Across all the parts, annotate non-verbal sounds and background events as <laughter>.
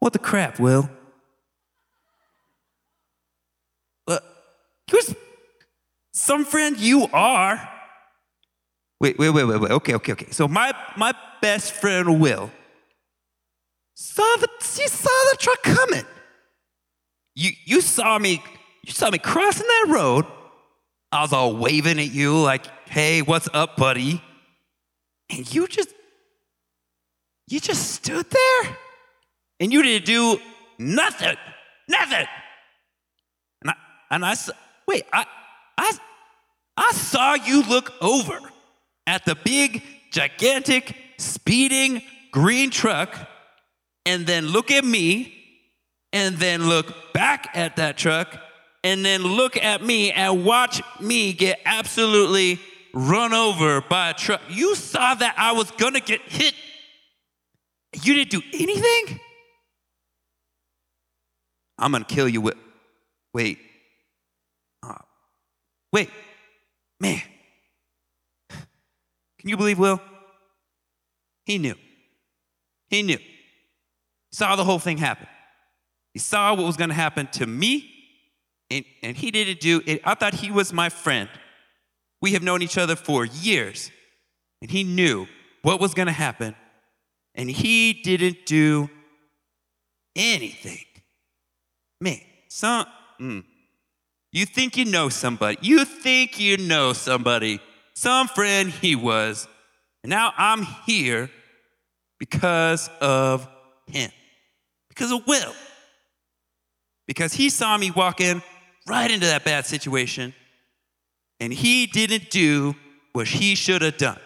What the crap, Will? Uh, you're some friend you are. Wait, wait, wait, wait, wait. Okay, okay, okay. So my my best friend Will saw the she saw the truck coming. You you saw me you saw me crossing that road. I was all waving at you like, "Hey, what's up, buddy?" And you just you just stood there and you didn't do nothing, nothing. And I and I wait, I I I saw you look over at the big, gigantic, speeding green truck, and then look at me, and then look back at that truck, and then look at me and watch me get absolutely run over by a truck. You saw that I was gonna get hit. You didn't do anything? I'm gonna kill you with. Wait. Uh, wait. Man. Can you believe Will? He knew. He knew. He saw the whole thing happen. He saw what was going to happen to me, and, and he didn't do it. I thought he was my friend. We have known each other for years, and he knew what was going to happen, and he didn't do anything. Man, some, mm, you think you know somebody. You think you know somebody. Some friend he was. And now I'm here because of him. Because of Will. Because he saw me walk in right into that bad situation. And he didn't do what he should have done.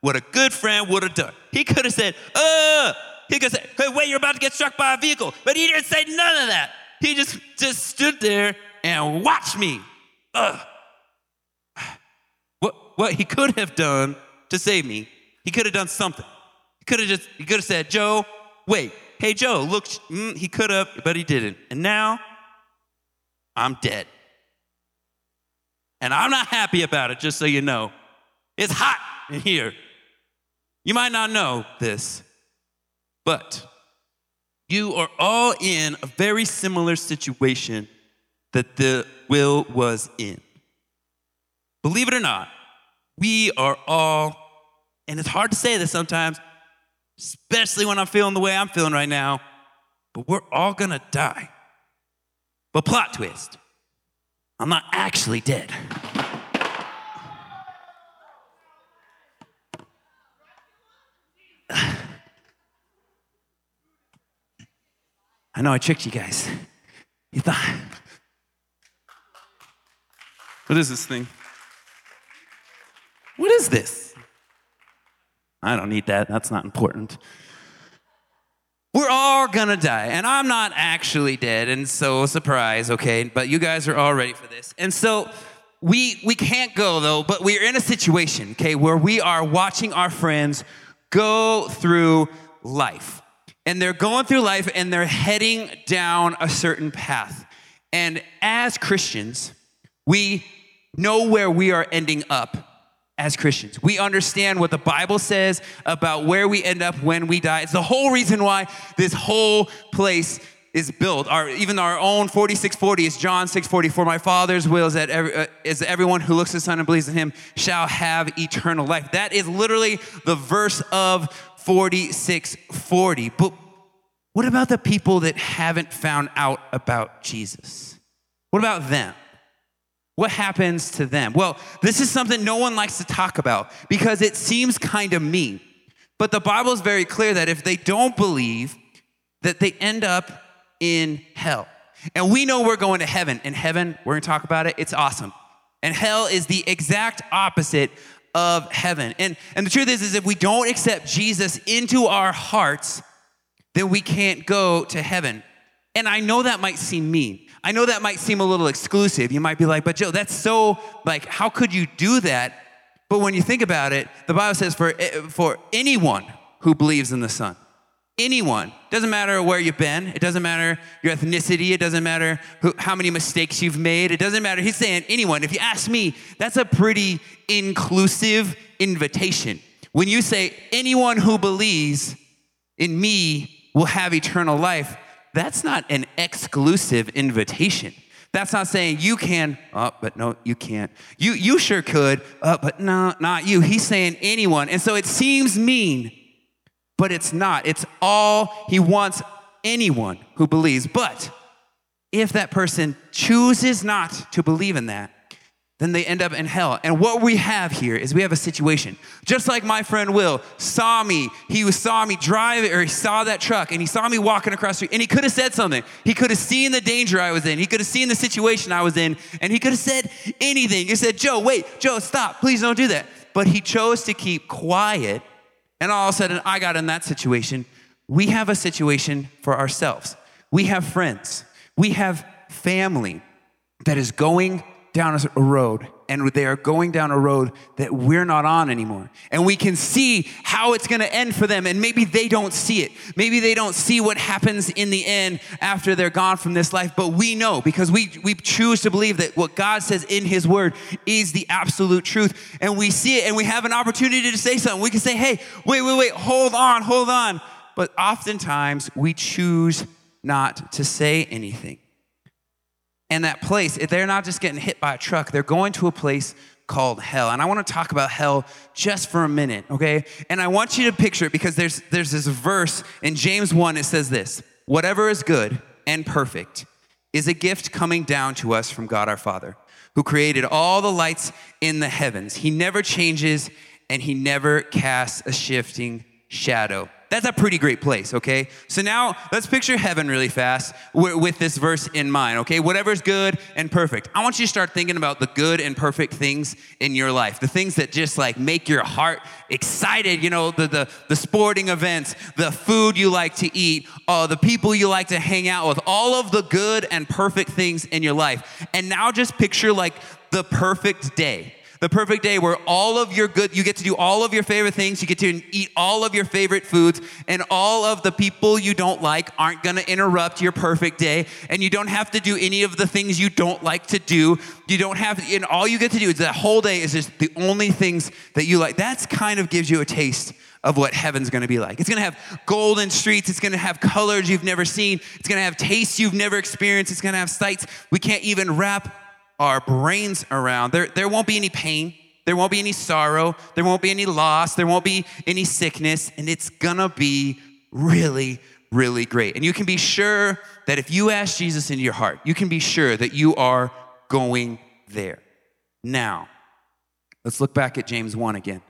What a good friend would have done. He could have said, uh, he could have said, hey, wait, you're about to get struck by a vehicle. But he didn't say none of that. He just, just stood there and watched me. Ugh. What, what he could have done to save me, he could have done something. He could have just, he could have said, Joe, wait, hey, Joe, look, mm, he could have, but he didn't. And now I'm dead. And I'm not happy about it, just so you know. It's hot in here. You might not know this, but you are all in a very similar situation that the will was in. Believe it or not, we are all, and it's hard to say this sometimes, especially when I'm feeling the way I'm feeling right now, but we're all gonna die. But plot twist I'm not actually dead. I know I tricked you guys. You thought. What is this thing? What is this? I don't need that. That's not important. We're all gonna die, and I'm not actually dead, and so surprise, okay? But you guys are all ready for this. And so we we can't go though, but we're in a situation, okay, where we are watching our friends go through life. And they're going through life and they're heading down a certain path. And as Christians, we know where we are ending up as Christians. We understand what the Bible says about where we end up when we die. It's the whole reason why this whole place is built. Our, even our own 4640 is John 6:40. My Father's will is that every, uh, is everyone who looks to the Son and believes in Him shall have eternal life. That is literally the verse of 4640. But what about the people that haven't found out about Jesus? What about them? What happens to them? Well, this is something no one likes to talk about because it seems kind of mean. But the Bible is very clear that if they don't believe, that they end up in hell. And we know we're going to heaven. In heaven, we're going to talk about it. It's awesome. And hell is the exact opposite of heaven. And, and the truth is, is if we don't accept Jesus into our hearts, then we can't go to heaven. And I know that might seem mean. I know that might seem a little exclusive. You might be like, but Joe, that's so, like, how could you do that? But when you think about it, the Bible says for, eh, for anyone who believes in the Son, anyone, doesn't matter where you've been, it doesn't matter your ethnicity, it doesn't matter who, how many mistakes you've made, it doesn't matter. He's saying anyone. If you ask me, that's a pretty inclusive invitation. When you say anyone who believes in me will have eternal life, that's not an exclusive invitation. That's not saying you can, oh, but no, you can't. You, you sure could, oh, but no, not you. He's saying anyone. And so it seems mean, but it's not. It's all he wants anyone who believes. But if that person chooses not to believe in that, then they end up in hell. And what we have here is we have a situation. Just like my friend Will saw me, he saw me drive or he saw that truck and he saw me walking across the street and he could have said something. He could have seen the danger I was in. He could have seen the situation I was in and he could have said anything. He said, Joe, wait, Joe, stop. Please don't do that. But he chose to keep quiet. And all of a sudden, I got in that situation. We have a situation for ourselves. We have friends. We have family that is going down a road and they are going down a road that we're not on anymore. And we can see how it's going to end for them. And maybe they don't see it. Maybe they don't see what happens in the end after they're gone from this life. But we know because we, we choose to believe that what God says in His Word is the absolute truth. And we see it and we have an opportunity to say something. We can say, hey, wait, wait, wait, hold on, hold on. But oftentimes we choose not to say anything and that place, they're not just getting hit by a truck, they're going to a place called hell. And I want to talk about hell just for a minute, okay? And I want you to picture it because there's there's this verse in James 1 it says this, whatever is good and perfect is a gift coming down to us from God our Father, who created all the lights in the heavens. He never changes and he never casts a shifting shadow. That's a pretty great place, okay? So now let's picture heaven really fast with this verse in mind, okay? Whatever's good and perfect. I want you to start thinking about the good and perfect things in your life, the things that just like make your heart excited, you know, the, the, the sporting events, the food you like to eat, uh, the people you like to hang out with, all of the good and perfect things in your life. And now just picture like the perfect day the perfect day where all of your good, you get to do all of your favorite things, you get to eat all of your favorite foods, and all of the people you don't like aren't gonna interrupt your perfect day, and you don't have to do any of the things you don't like to do. You don't have, and all you get to do is that whole day is just the only things that you like. That's kind of gives you a taste of what heaven's gonna be like. It's gonna have golden streets, it's gonna have colors you've never seen, it's gonna have tastes you've never experienced, it's gonna have sights we can't even wrap our brains around. There, there won't be any pain. There won't be any sorrow. There won't be any loss. There won't be any sickness. And it's gonna be really, really great. And you can be sure that if you ask Jesus into your heart, you can be sure that you are going there. Now, let's look back at James 1 again.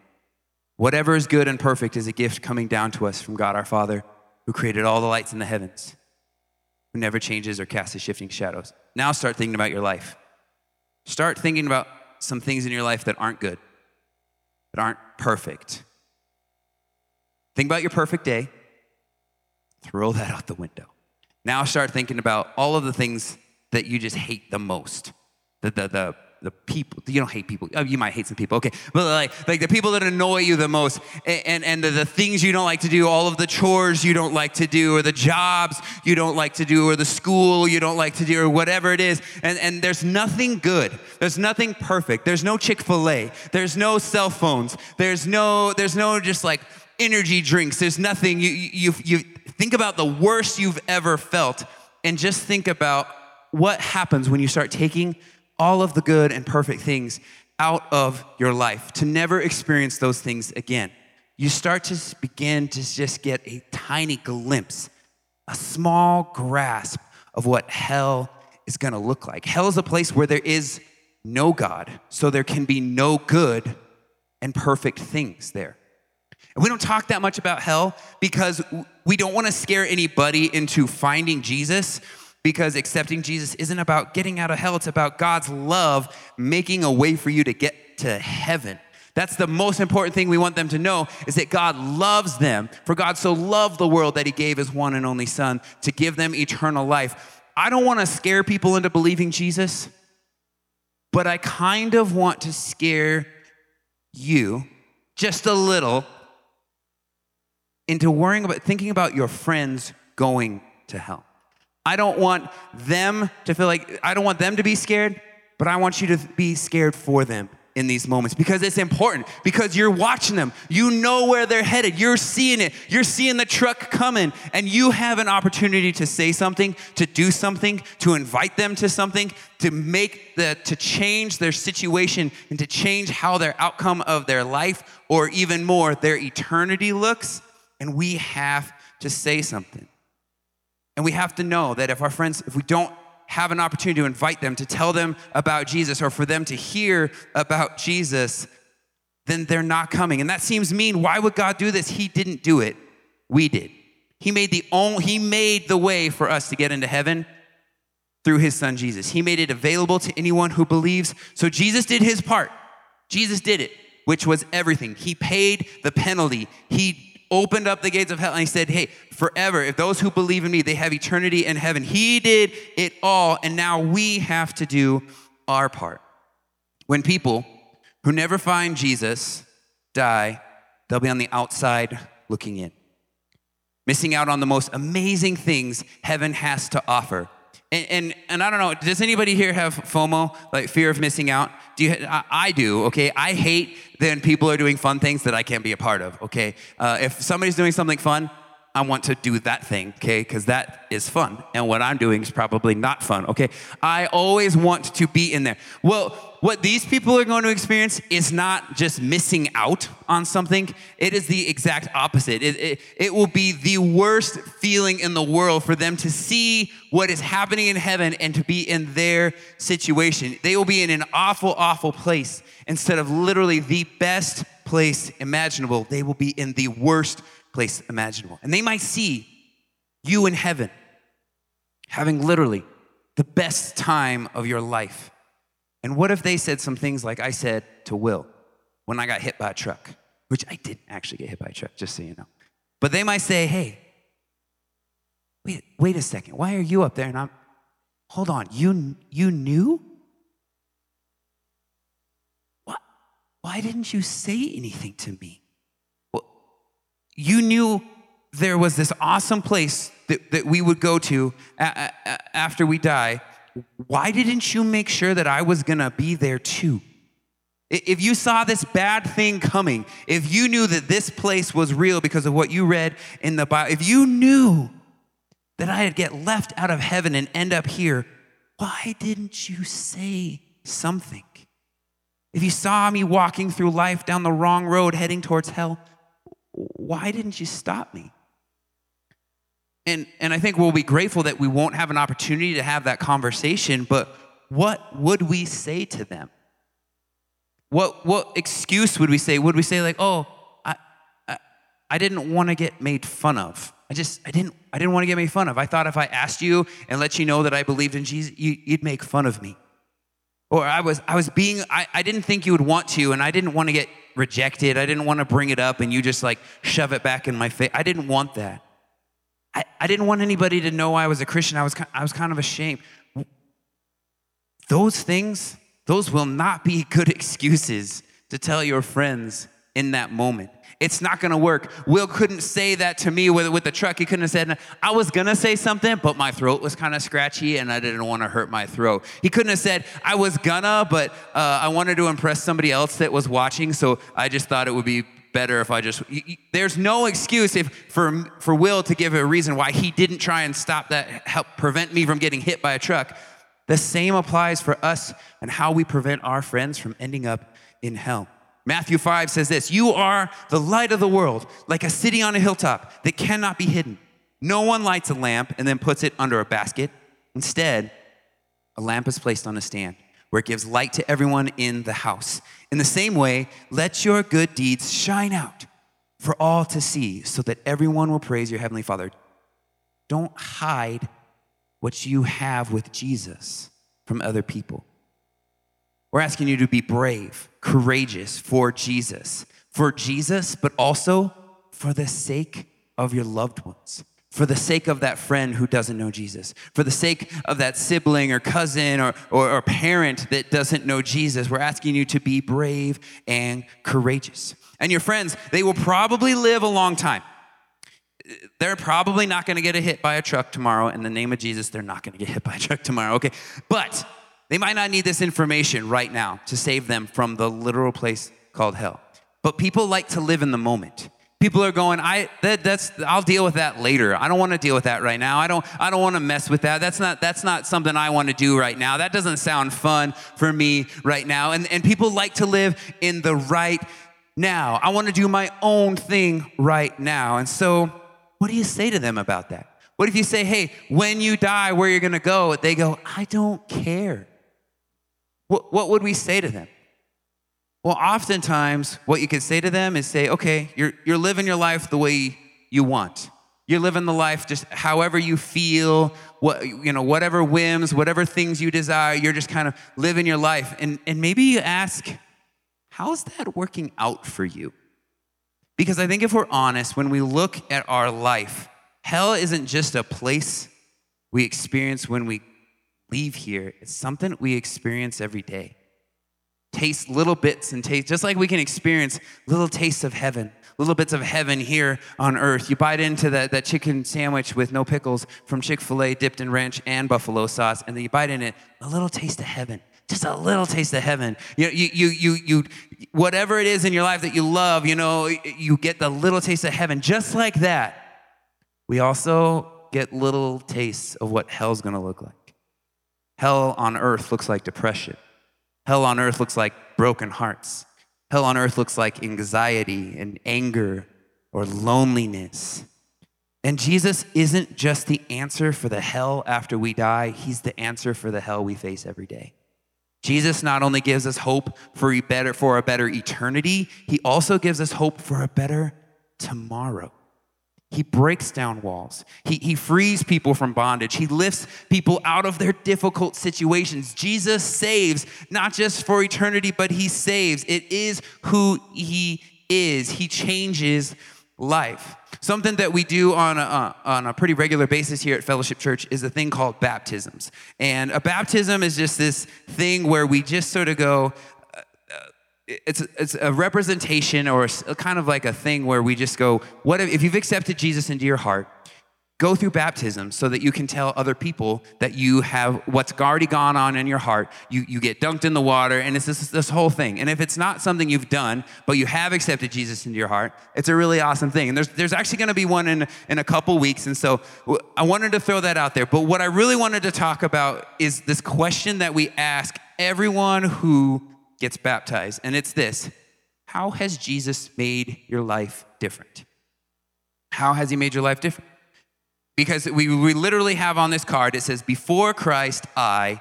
Whatever is good and perfect is a gift coming down to us from God our Father, who created all the lights in the heavens, who never changes or casts his shifting shadows. Now start thinking about your life. Start thinking about some things in your life that aren't good, that aren't perfect. Think about your perfect day. Throw that out the window. Now start thinking about all of the things that you just hate the most. The, the, the, the people you don't hate people. Oh, you might hate some people okay. But like like the people that annoy you the most and and, and the, the, things you don't like to do all of the chores you don't like to do or the jobs you don't like to do or the school you don't like to do or whatever it is and and there's nothing good. There's nothing perfect. There's no chick-fil-a. There's no cell phones. There's no there's no just like energy drinks. There's nothing. You you you think about the worst you've ever felt and just think about what happens when you start taking all of the good and perfect things out of your life, to never experience those things again. You start to begin to just get a tiny glimpse, a small grasp of what hell is gonna look like. Hell is a place where there is no God, so there can be no good and perfect things there. And we don't talk that much about hell because we don't wanna scare anybody into finding Jesus because accepting Jesus isn't about getting out of hell, it's about God's love making a way for you to get to heaven. That's the most important thing we want them to know is that God loves them. For God so loved the world that he gave his one and only son to give them eternal life. I don't want to scare people into believing Jesus, but I kind of want to scare you just a little into worrying about thinking about your friends going to hell. I don't want them to feel like, I don't want them to be scared, but I want you to be scared for them in these moments because it's important because you're watching them. You know where they're headed. You're seeing it. You're seeing the truck coming and you have an opportunity to say something to do something to invite them to something to make the to change their situation and to change how their outcome of their life or even more their eternity looks. And we have to say something and we have to know that if our friends if we don't have an opportunity to invite them, to tell them about Jesus, or for them to hear about Jesus, then they're not coming. And that seems mean. Why would God do this? He didn't do it. We did. He made the only, he made the way for us to get into heaven through his son Jesus. He made it available to anyone who believes. So Jesus did his part. Jesus did it, which was everything. He paid the penalty. He opened up the gates of hell and he said, Hey, forever, if those who believe in me, they have eternity in heaven. He did it all, and now we have to do our part. When people who never find Jesus die, they'll be on the outside looking in, missing out on the most amazing things heaven has to offer. And, and, and, I don't know, does anybody here have FOMO, like fear of missing out? Do you, I, I do, okay? I hate then people are doing fun things that I can't be a part of, okay? Uh, if somebody's doing something fun, I want to do that thing, okay? Because that is fun. And what I'm doing is probably not fun, okay? I always want to be in there. Well, what these people are going to experience is not just missing out on something, it is the exact opposite. It, it, it will be the worst feeling in the world for them to see what is happening in heaven and to be in their situation. They will be in an awful, awful place instead of literally the best place imaginable. They will be in the worst place imaginable. And they might see you in heaven having literally the best time of your life. And what if they said some things like I said to Will when I got hit by a truck, which I didn't actually get hit by a truck, just so you know. But they might say, hey, wait, wait a second, why are you up there? And I'm, hold on, you, you knew? What? Why didn't you say anything to me? Well, you knew there was this awesome place that, that we would go to a- a- after we die. Why didn't you make sure that I was gonna be there too? If you saw this bad thing coming, if you knew that this place was real because of what you read in the Bible, if you knew that I'd get left out of heaven and end up here, why didn't you say something? If you saw me walking through life down the wrong road heading towards hell, why didn't you stop me? And, and I think we'll be grateful that we won't have an opportunity to have that conversation, but what would we say to them? What, what excuse would we say? Would we say, like, oh, I, I, I didn't want to get made fun of? I just, I didn't, I didn't want to get made fun of. I thought if I asked you and let you know that I believed in Jesus, you, would make fun of me. Or I was, I was being, I, I didn't think you would want to, and I didn't want to get rejected. I didn't want to bring it up and you just like shove it back in my face. I didn't want that. I, I didn't want anybody to know I was a Christian. I was, I was kind of ashamed. Those things, those will not be <laughs> good excuses to tell your friends in that moment. It's not gonna work. Will couldn't say that to me with, with the truck. He couldn't have said, I was gonna say something, but my throat was kind of scratchy and I didn't wanna hurt my throat. He couldn't have said, I was gonna, but uh, I wanted to impress somebody else that was watching, so I just thought it would be better if I just. There's no excuse if for, for Will to give a reason why he didn't try and stop that, help prevent me from getting hit by a truck. The same applies for us and how we prevent our friends from ending up in hell. Matthew 5 says this You are the light of the world, like a city on a hilltop that cannot be hidden. No one lights a lamp and then puts it under a basket. Instead, a lamp is placed on a stand where it gives light to everyone in the house. In the same way, let your good deeds shine out for all to see so that everyone will praise your heavenly Father. Don't hide what you have with Jesus from other people. We're asking you to be brave, courageous for Jesus, for Jesus, but also for the sake of your loved ones, for the sake of that friend who doesn't know Jesus, for the sake of that sibling or cousin or, or, or parent that doesn't know Jesus. We're asking you to be brave and courageous. And your friends, they will probably live a long time they're probably not going to get hit by a truck tomorrow. In the name of Jesus, they're not going to get hit by a truck tomorrow, okay? But They might not need this information right now to save them from the literal place called hell. But people like to live in the moment. People are going, I that, that's I'll deal with that later. I don't want to deal with that right now. I don't I don't want to mess with that. That's not that's not something I want to do right now. That doesn't sound fun for me right now. And and people like to live in the right now. I want to do my own thing right now. And so what do you say to them about that? What if you say, hey, when you die, where you're gonna go? They go, I don't care. What, what would we say to them? Well, oftentimes, what you could say to them is say, okay, you're, you're living your life the way you want. You're living the life just however you feel, what, you know, whatever whims, whatever things you desire, you're just kind of living your life. And, and maybe you ask, how's that working out for you? Because I think if we're honest, when we look at our life, hell isn't just a place we experience when we leave here, it's something we experience every day taste little bits and taste, just like we can experience little tastes of heaven, little bits of heaven here on earth. You bite into that, that chicken sandwich with no pickles from Chick fil A dipped in ranch and buffalo sauce, and then you bite in it, a little taste of heaven. Just a little taste of heaven. You, you, you, you, you, whatever it is in your life that you love, you know, you get the little taste of heaven. Just like that, we also get little tastes of what hell's gonna look like. Hell on earth looks like depression. Hell on earth looks like broken hearts. Hell on earth looks like anxiety and anger or loneliness. And Jesus isn't just the answer for the hell after we die, He's the answer for the hell we face every day. Jesus not only gives us hope for a better, for a better eternity, He also gives us hope for a better tomorrow. He breaks down walls. He, he frees people from bondage. He lifts people out of their difficult situations. Jesus saves, not just for eternity, but He saves. It is who He is. He changes life. Something that we do on a, on a pretty regular basis here at Fellowship Church is a thing called baptisms. And a baptism is just this thing where we just sort of go, it's, it's a representation or a, kind of like a thing where we just go, what if, if you've accepted Jesus into your heart, go through baptism so that you can tell other people that you have what's already gone on in your heart. You, you get dunked in the water, and it's this, this whole thing. And if it's not something you've done, but you have accepted Jesus into your heart, it's a really awesome thing. And there's, there's actually going to be one in, in a couple weeks. And so I wanted to throw that out there. But what I really wanted to talk about is this question that we ask everyone who gets baptized, and it's this How has Jesus made your life different? How has he made your life different? Because we, we literally have on this card, it says, Before Christ, I,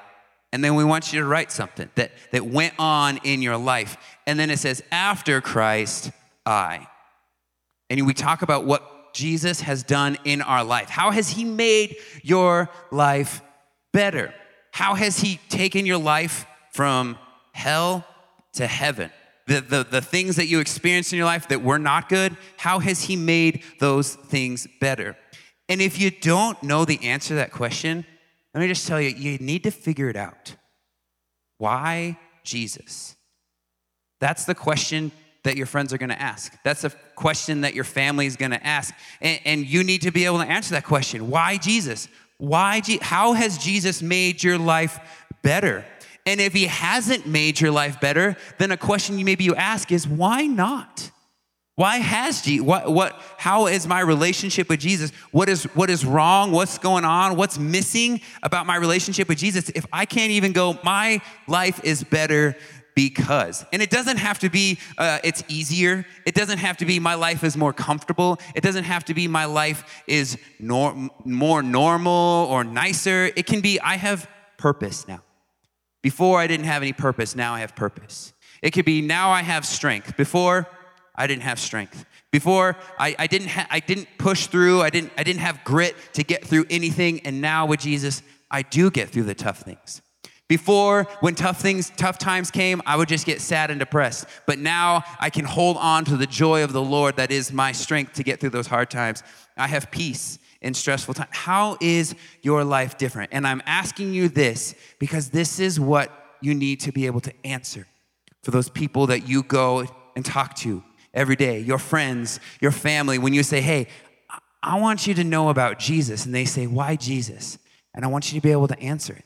and then we want you to write something that, that went on in your life. And then it says, After Christ, I. And we talk about what Jesus has done in our life. How has he made your life better? How has he taken your life from hell to heaven. The, the, the things that you experienced in your life that were not good, how has He made those things better? And if you don't know the answer to that question, let me just tell you, you need to figure it out. Why Jesus? That's the question that your friends are going to ask. That's a question that your family is going to ask. And, and, you need to be able to answer that question. Why Jesus? Why? Je- how has Jesus made your life better? And if he hasn't made your life better, then a question you maybe you ask is why not? Why has Jesus? What, what, how is my relationship with Jesus? What is, what is wrong? What's going on? What's missing about my relationship with Jesus? If I can't even go, my life is better because. And it doesn't have to be uh, it's easier. It doesn't have to be my life is more comfortable. It doesn't have to be my life is nor- more normal or nicer. It can be I have purpose now. Before I didn't have any purpose, now I have purpose. It could be now I have strength. Before I didn't have strength. Before I, I didn't ha- I didn't push through. I didn't I didn't have grit to get through anything. And now with Jesus, I do get through the tough things. Before, when tough things, tough times came, I would just get sad and depressed. But now I can hold on to the joy of the Lord that is my strength to get through those hard times. I have peace in stressful times. How is your life different? And I'm asking you this because this is what you need to be able to answer for those people that you go and talk to every day, your friends, your family, when you say, hey, I want you to know about Jesus. And they say, why Jesus? And I want you to be able to answer it.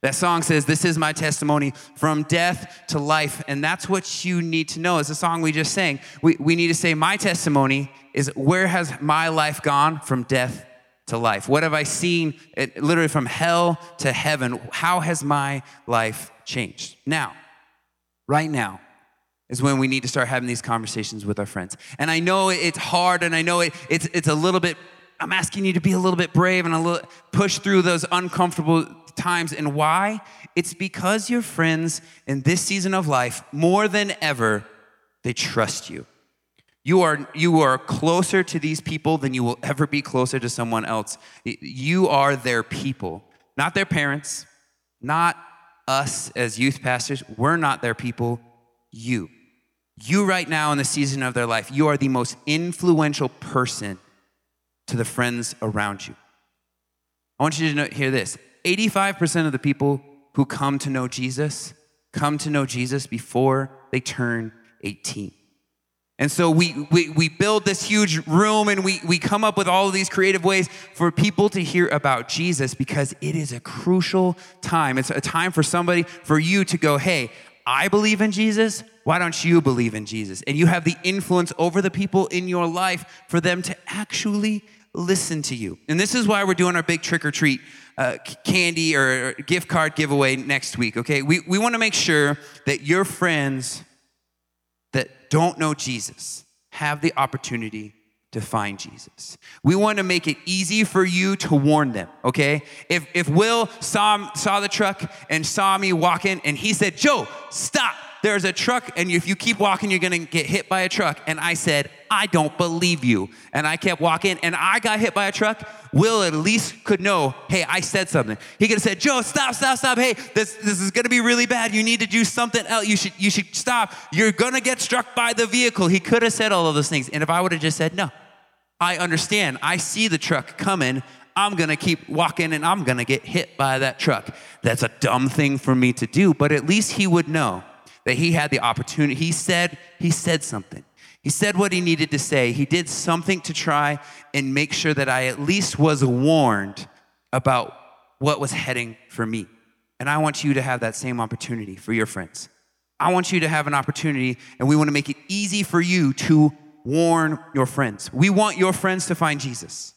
That song says, This is my testimony from death to life. And that's what you need to know. It's a song we just sang. We, we need to say, My testimony is where has my life gone from death to life? What have I seen it, literally from hell to heaven? How has my life changed? Now, right now, is when we need to start having these conversations with our friends. And I know it's hard and I know it, it's, it's a little bit, I'm asking you to be a little bit brave and a little push through those uncomfortable times. And why? It's because your friends in this season of life, more than ever, they trust you. You are, you are closer to these people than you will ever be closer to someone else. You are their people, not their parents, not us as youth pastors. We're not their people, you. You, right now, in the season of their life, you are the most influential person to the friends around you. I want you to know, hear this 85% of the people who come to know Jesus come to know Jesus before they turn 18. And so we, we, we build this huge room and we, we come up with all of these creative ways for people to hear about Jesus because it is a crucial time. It's a time for somebody, for you to go, hey, I believe in Jesus. Why don't you believe in Jesus? And you have the influence over the people in your life for them to actually listen to you. And this is why we're doing our big trick or treat uh, candy or gift card giveaway next week, okay? We, we want to make sure that your friends that don't know Jesus have the opportunity to find Jesus. We want to make it easy for you to warn them, okay? If, if Will saw, saw the truck and saw me walking and he said, Joe, stop, there's a truck, and if you keep walking, you're gonna get hit by a truck. And I said, I don't believe you. And I kept walking, and I got hit by a truck. Will at least could know, hey, I said something. He could have said, Joe, stop, stop, stop. Hey, this, this is gonna be really bad. You need to do something else. You should, you should stop. You're gonna get struck by the vehicle. He could have said all of those things. And if I would have just said, no, I understand. I see the truck coming. I'm gonna keep walking and I'm gonna get hit by that truck. That's a dumb thing for me to do, but at least he would know that he had the opportunity. He said, he said something. He said what he needed to say. He did something to try and make sure that I at least was warned about what was heading for me. And I want you to have that same opportunity for your friends. I want you to have an opportunity, and we want to make it easy for you to warn your friends. We want your friends to find Jesus,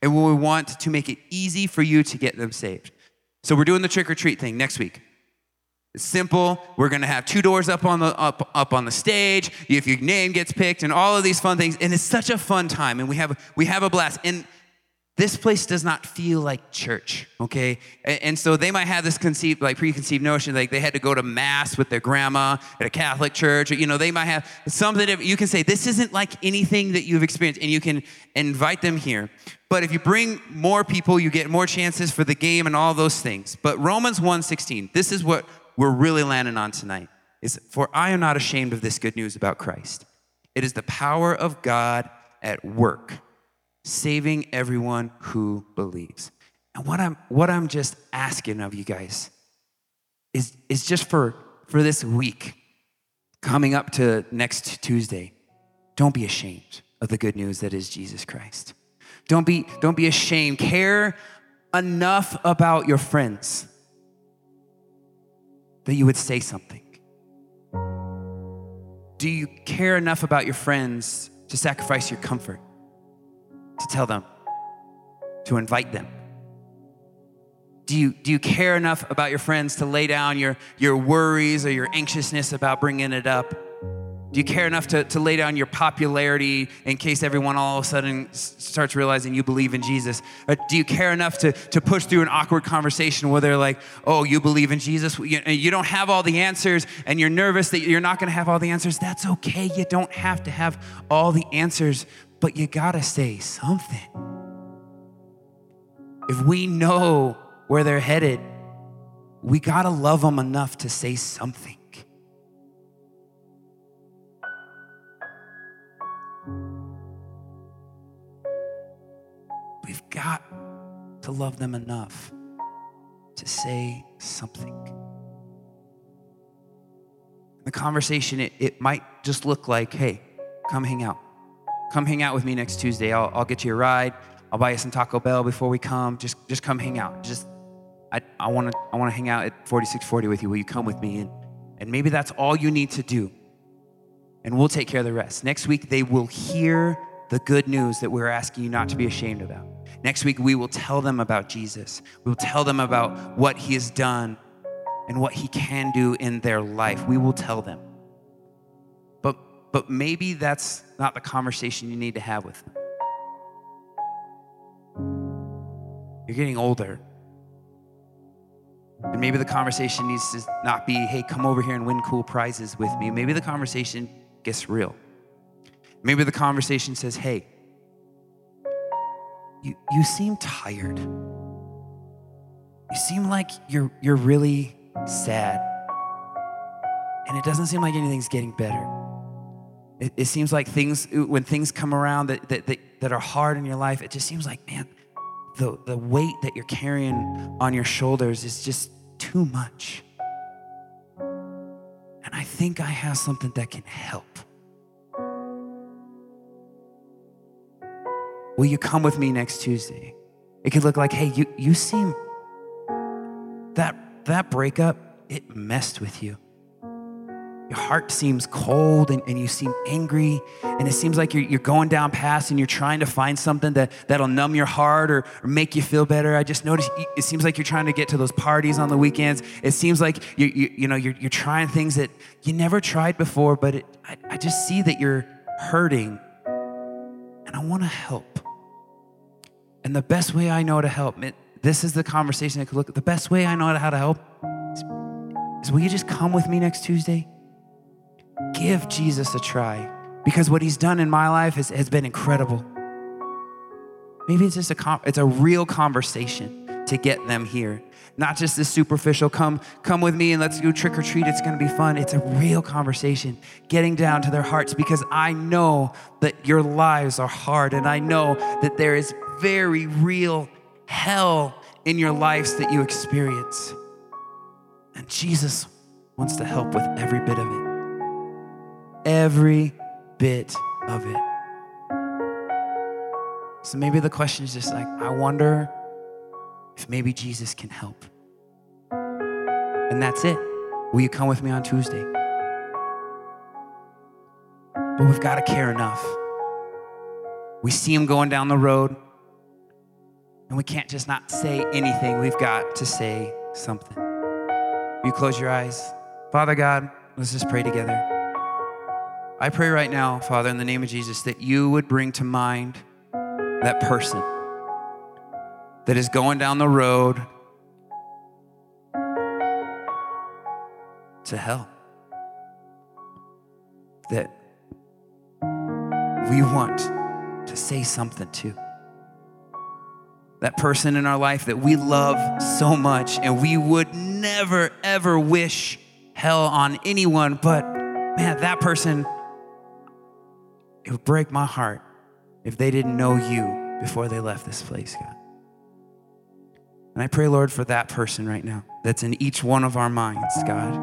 and we want to make it easy for you to get them saved. So we're doing the trick or treat thing next week. It's simple. We're gonna have two doors up on the up, up on the stage. If your name gets picked, and all of these fun things, and it's such a fun time, and we have we have a blast. And this place does not feel like church, okay? And, and so they might have this conceived, like preconceived notion, like they had to go to mass with their grandma at a Catholic church, or you know, they might have something that you can say this isn't like anything that you've experienced, and you can invite them here. But if you bring more people, you get more chances for the game and all those things. But Romans 1:16, this is what we're really landing on tonight is for I am not ashamed of this good news about Christ. It is the power of God at work, saving everyone who believes. And what I'm what I'm just asking of you guys is, is just for, for this week, coming up to next Tuesday, don't be ashamed of the good news that is Jesus Christ. Don't be, don't be ashamed. Care enough about your friends that you would say something? Do you care enough about your friends to sacrifice your comfort, to tell them, to invite them? Do you, do you care enough about your friends to lay down your, your worries or your anxiousness about bringing it up? Do you care enough to, to lay down your popularity in case everyone all of a sudden starts realizing you believe in Jesus? Or do you care enough to, to push through an awkward conversation where they're like, oh, you believe in Jesus? You, you don't have all the answers and you're nervous that you're not going to have all the answers. That's okay. You don't have to have all the answers, but you got to say something. If we know where they're headed, we got to love them enough to say something. Love them enough to say something. The conversation, it, it might just look like, hey, come hang out. Come hang out with me next Tuesday. I'll, I'll get you a ride. I'll buy you some Taco Bell before we come. Just, just come hang out. Just I, I want to I wanna hang out at 4640 with you. Will you come with me? And, and maybe that's all you need to do. And we'll take care of the rest. Next week, they will hear the good news that we're asking you not to be ashamed about. Next week, we will tell them about Jesus. We will tell them about what he has done and what he can do in their life. We will tell them. But, but maybe that's not the conversation you need to have with them. You're getting older. And maybe the conversation needs to not be, hey, come over here and win cool prizes with me. Maybe the conversation gets real. Maybe the conversation says, hey, you, you seem tired. You seem like you're, you're really sad. And it doesn't seem like anything's getting better. It, it seems like things, when things come around that, that, that, that are hard in your life, it just seems like, man, the, the weight that you're carrying on your shoulders is just too much. And I think I have something that can help. Will you come with me next Tuesday? It could look like, hey, you, you seem that that breakup, it messed with you. Your heart seems cold and, and you seem angry, and it seems like you're, you're going down past and you're trying to find something that, that'll numb your heart or, or make you feel better. I just noticed it seems like you're trying to get to those parties on the weekends. It seems like you, you, you know, you're, you're trying things that you never tried before, but it, I, I just see that you're hurting, I want to help. And the best way I know to help, it, this is the conversation that could look, the best way I know how to help is, is will you just come with me next Tuesday? Give Jesus a try because what he's done in my life has, has been incredible. Maybe it's just a it's a real conversation to get them here. Not just this superficial come come with me and let's go trick or treat it's going to be fun. It's a real conversation getting down to their hearts because I know that your lives are hard and I know that there is very real hell in your lives that you experience. And Jesus wants to help with every bit of it every bit of it. So maybe the question is just like, I wonder if maybe Jesus can help. And that's it. Will you come with me on Tuesday? But we've got to care enough. We see him going down the road, and we can't just not say anything. We've got to say something. You close your eyes. Father God, let's just pray together. I pray right now, Father, in the name of Jesus, that you would bring to mind that person that is going down the road to hell. That we want to say something to. That person in our life that we love so much and we would never, ever wish hell on anyone, but man, that person it would break my heart if they didn't know you before they left this place, God. And I pray, Lord, for that person right now that's in each one of our minds, God.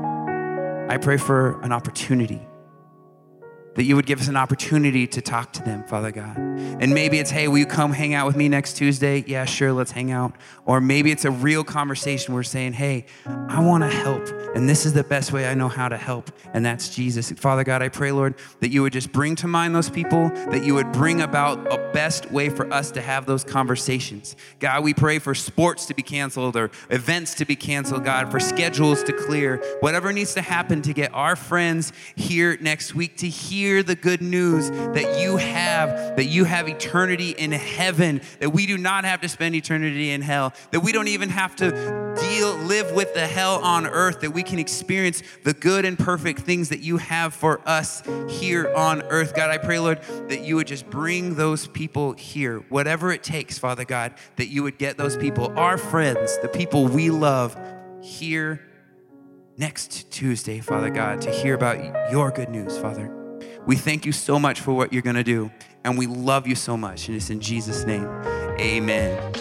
I pray for an opportunity that you would give us an opportunity to talk to them, Father God. And maybe it's, hey, will you come hang out with me next Tuesday? Yeah, sure, let's hang out. Or maybe it's a real conversation. We're saying, hey, I want to help. And this is the best way I know how to help. And that's Jesus. Father God, I pray, Lord, that you would just bring to mind those people, that you would bring about a best way for us to have those conversations. God, we pray for sports to be canceled or events to be canceled, God, for schedules to clear, whatever needs to happen to get our friends here next week to hear hear the good news that you have, that you have eternity in heaven, that we do not have to spend eternity in hell, that we don't even have to deal, live with the hell on earth, that we can experience the good and perfect things that you have for us here on earth. God, I pray, Lord, that you would just bring those people here, whatever it takes, Father God, that you would get those people, our friends, the people we love, here next Tuesday, Father God, to hear about your good news, Father. We thank you so much for what you're going to do, and we love you so much. And it's in Jesus' name, amen.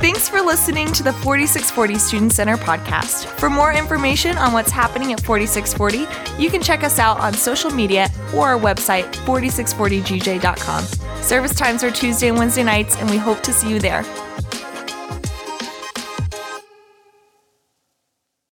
Thanks for listening to the 4640 Student Center podcast. For more information on what's happening at 4640, you can check us out on social media or our website, 4640gj.com. Service times are Tuesday and Wednesday nights, and we hope to see you there.